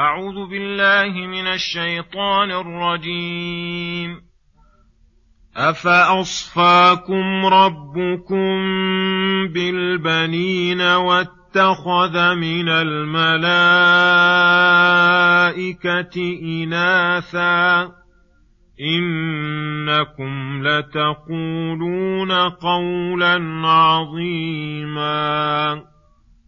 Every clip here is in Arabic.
أعوذ بالله من الشيطان الرجيم. أفأصفاكم ربكم بالبنين واتخذ من الملائكة إناثا؟ إنكم لتقولون قولا عظيما.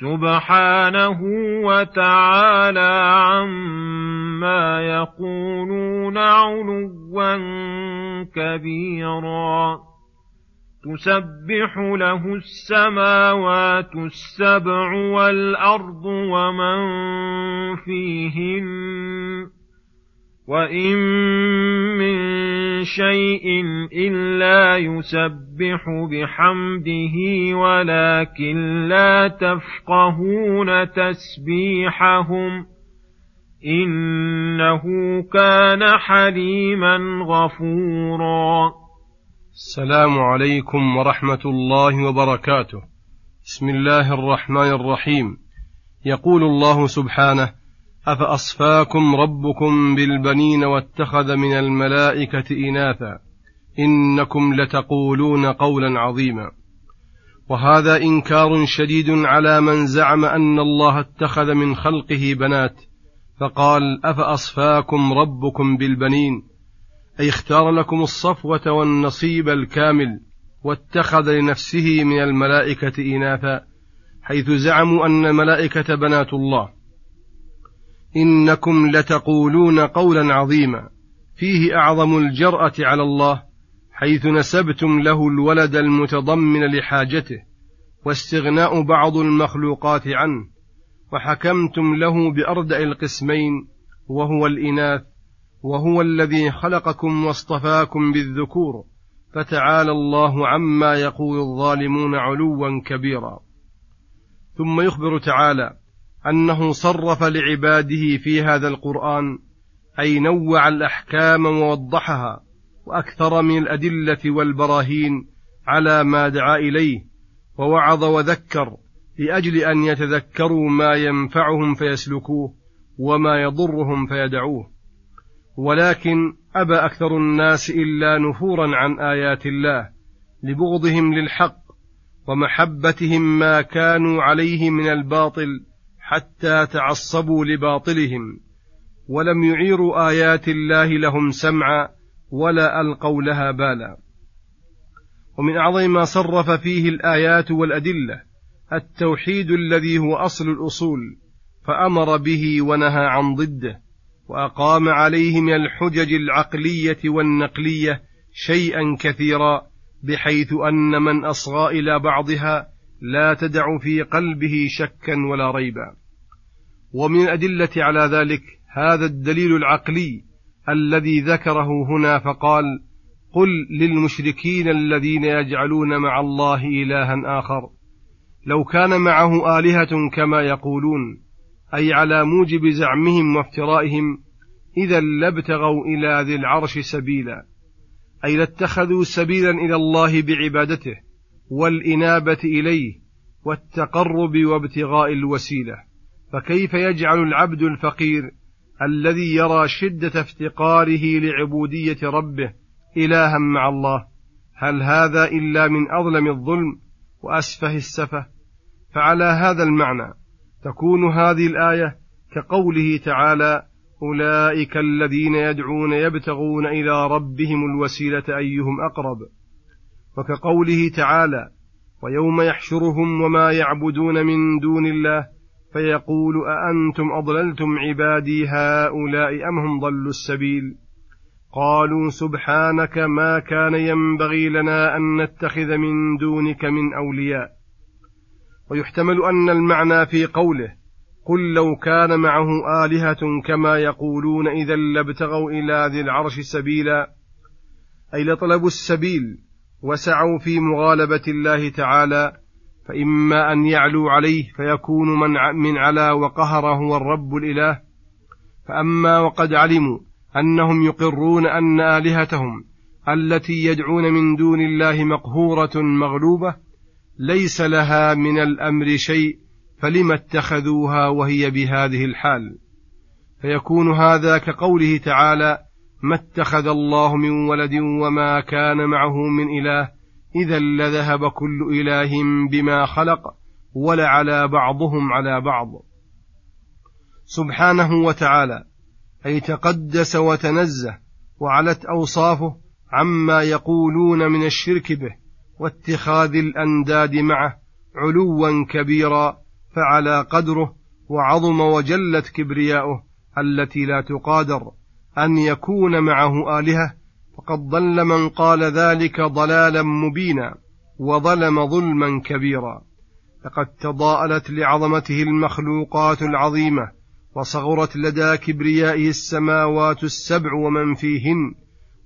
سبحانه وتعالى عما يقولون علوا كبيرا. تسبح له السماوات السبع والأرض ومن فيهن وان من شيء الا يسبح بحمده ولكن لا تفقهون تسبيحهم انه كان حليما غفورا. السلام عليكم ورحمة الله وبركاته. بسم الله الرحمن الرحيم. يقول الله سبحانه افاصفاكم ربكم بالبنين واتخذ من الملائكه اناثا انكم لتقولون قولا عظيما وهذا إنكار شديد على من زعم أن الله اتخذ من خلقه بنات فقال افاصفاكم ربكم بالبنين؟ أي اختار لكم الصفوة والنصيب الكامل واتخذ لنفسه من الملائكة اناثا حيث زعموا أن الملائكه بنات الله. إنكم لتقولون قولا عظيما. فيه أعظم الجرأة على الله حيث نسبتم له الولد المتضمن لحاجته واستغناء بعض المخلوقات عنه وحكمتم له بأردأ القسمين وهو الإناث وهو الذي خلقكم واصطفاكم بالذكور فتعالى الله عما يقول الظالمون علوا كبيرا. ثم يخبر تعالى أنه صرف لعباده في هذا القرآن أي نوع الأحكام ووضحها وأكثر من الأدلة والبراهين على ما دعا إليه ووعظ وذكر لأجل أن يتذكروا ما ينفعهم فيسلكوه وما يضرهم فيدعوه. ولكن أبى أكثر الناس إلا نفورا عن آيات الله لبغضهم للحق ومحبتهم ما كانوا عليه من الباطل حتى تعصبوا لباطلهم ولم يعيروا آيات الله لهم سمعا ولا ألقوا لها بالا. ومن أعظم ما صرف فيه الآيات والأدلة التوحيد الذي هو أصل الأصول فأمر به ونهى عن ضده وأقام عليه من الحجج العقلية والنقلية شيئا كثيرا بحيث أن من أصغى إلى بعضها لا تدع في قلبه شكا ولا ريبا. ومن الأدلة على ذلك هذا الدليل العقلي الذي ذكره هنا فقال قل للمشركين الذين يجعلون مع الله إلها آخر. لو كان معه آلهة كما يقولون أي على موجب زعمهم وافترائهم إذا لابتغوا إلى ذي العرش سبيلا. أي لاتخذوا سبيلا إلى الله بعبادته والإنابة إليه والتقرب وابتغاء الوسيلة. فكيف يجعل العبد الفقير الذي يرى شدة افتقاره لعبودية ربه إلها مع الله؟ هل هذا إلا من أظلم الظلم وأسفه السفه؟ فعلى هذا المعنى تكون هذه الآية كقوله تعالى أولئك الذين يدعون يبتغون إلى ربهم الوسيلة أيهم أقرب. وكقوله تعالى ويوم يحشرهم وما يعبدون من دون الله فيقول أأنتم أضللتم عبادي هؤلاء أم هم ضلوا السبيل؟ قالوا سبحانك ما كان ينبغي لنا أن نتخذ من دونك من أولياء. ويحتمل أن المعنى في قوله قل لو كان معه آلهة كما يقولون إذا لابتغوا إلى ذي العرش سبيلا. أي لطلبوا السبيل وسعوا في مغالبة الله تعالى فإما أن يعلوا عليه فيكون من من علا وقهر هو الرب الإله. فأما وقد علموا أنهم يقرون أن آلهتهم التي يدعون من دون الله مقهورة مغلوبة ليس لها من الأمر شيء فلم اتخذوها وهي بهذه الحال؟ فيكون هذا كقوله تعالى ما اتخذ الله من ولد وما كان معه من إله إذا لذهب كل إله بما خلق ولعلى بعضهم على بعض. سبحانه وتعالى أي تقدس وتنزه وعلت أوصافه عما يقولون من الشرك به واتخاذ الأنداد معه علوا كبيرا فعلى قدره وعظم وجلت كبرياؤه التي لا تقادر. أن يكون معه آلهة فقد ضل من قال ذلك ضلالا مبينا وظلم ظلما كبيرا. لقد تضاءلت لعظمته المخلوقات العظيمة وصغرت لدى كبريائه السماوات السبع ومن فيهن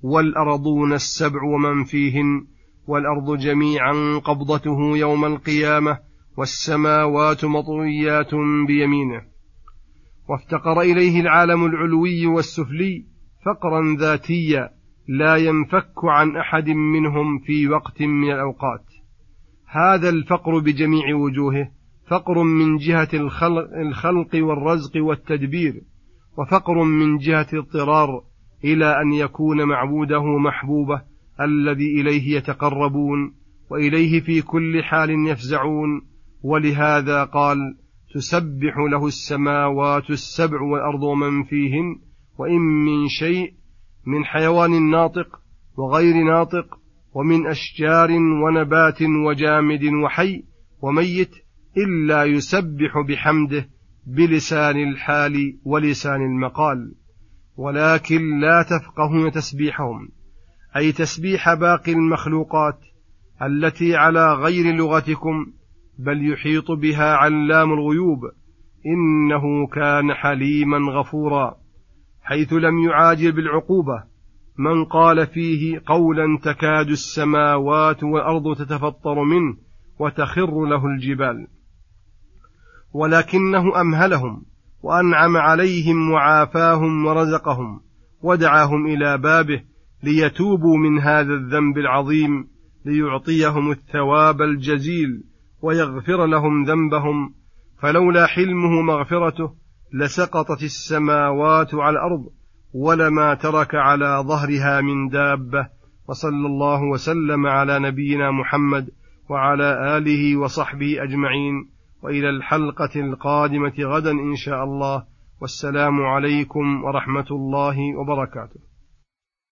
والأرضون السبع ومن فيهن والأرض جميعا قبضته يوم القيامة والسماوات مطويات بيمينه. وافتقر إليه العالم العلوي والسفلي فقرا ذاتيا لا ينفك عن أحد منهم في وقت من الأوقات. هذا الفقر بجميع وجوهه فقر من جهة الخلق, والرزق والتدبير وفقر من جهة الاضطرار إلى أن يكون معبوده محبوبة الذي إليه يتقربون وإليه في كل حال يفزعون. ولهذا قال تسبح له السماوات السبع والأرض ومن فيهن وإن من شيء من حيوان ناطق وغير ناطق ومن أشجار ونبات وجامد وحي وميت إلا يسبح بحمده بلسان الحال ولسان المقال. ولكن لا تفقهون تسبيحهم أي تسبيح باقي المخلوقات التي على غير لغتكم بل يحيط بها علام الغيوب إنه كان حليما غفورا حيث لم يعاجل بالعقوبة من قال فيه قولا تكاد السماوات والأرض تتفطر منه وتخر له الجبال. ولكنه أمهلهم وأنعم عليهم وعافاهم ورزقهم ودعاهم إلى بابه ليتوبوا من هذا الذنب العظيم ليعطيهم الثواب الجزيل ويغفر لهم ذنبهم فلولا حلمه مغفرته لسقطت السماوات على الأرض ولما ترك على ظهرها من دابة وصلى الله وسلم على نبينا محمد وعلى آله وصحبه أجمعين. وإلى الحلقة القادمة غدا إن شاء الله. والسلام عليكم ورحمة الله وبركاته.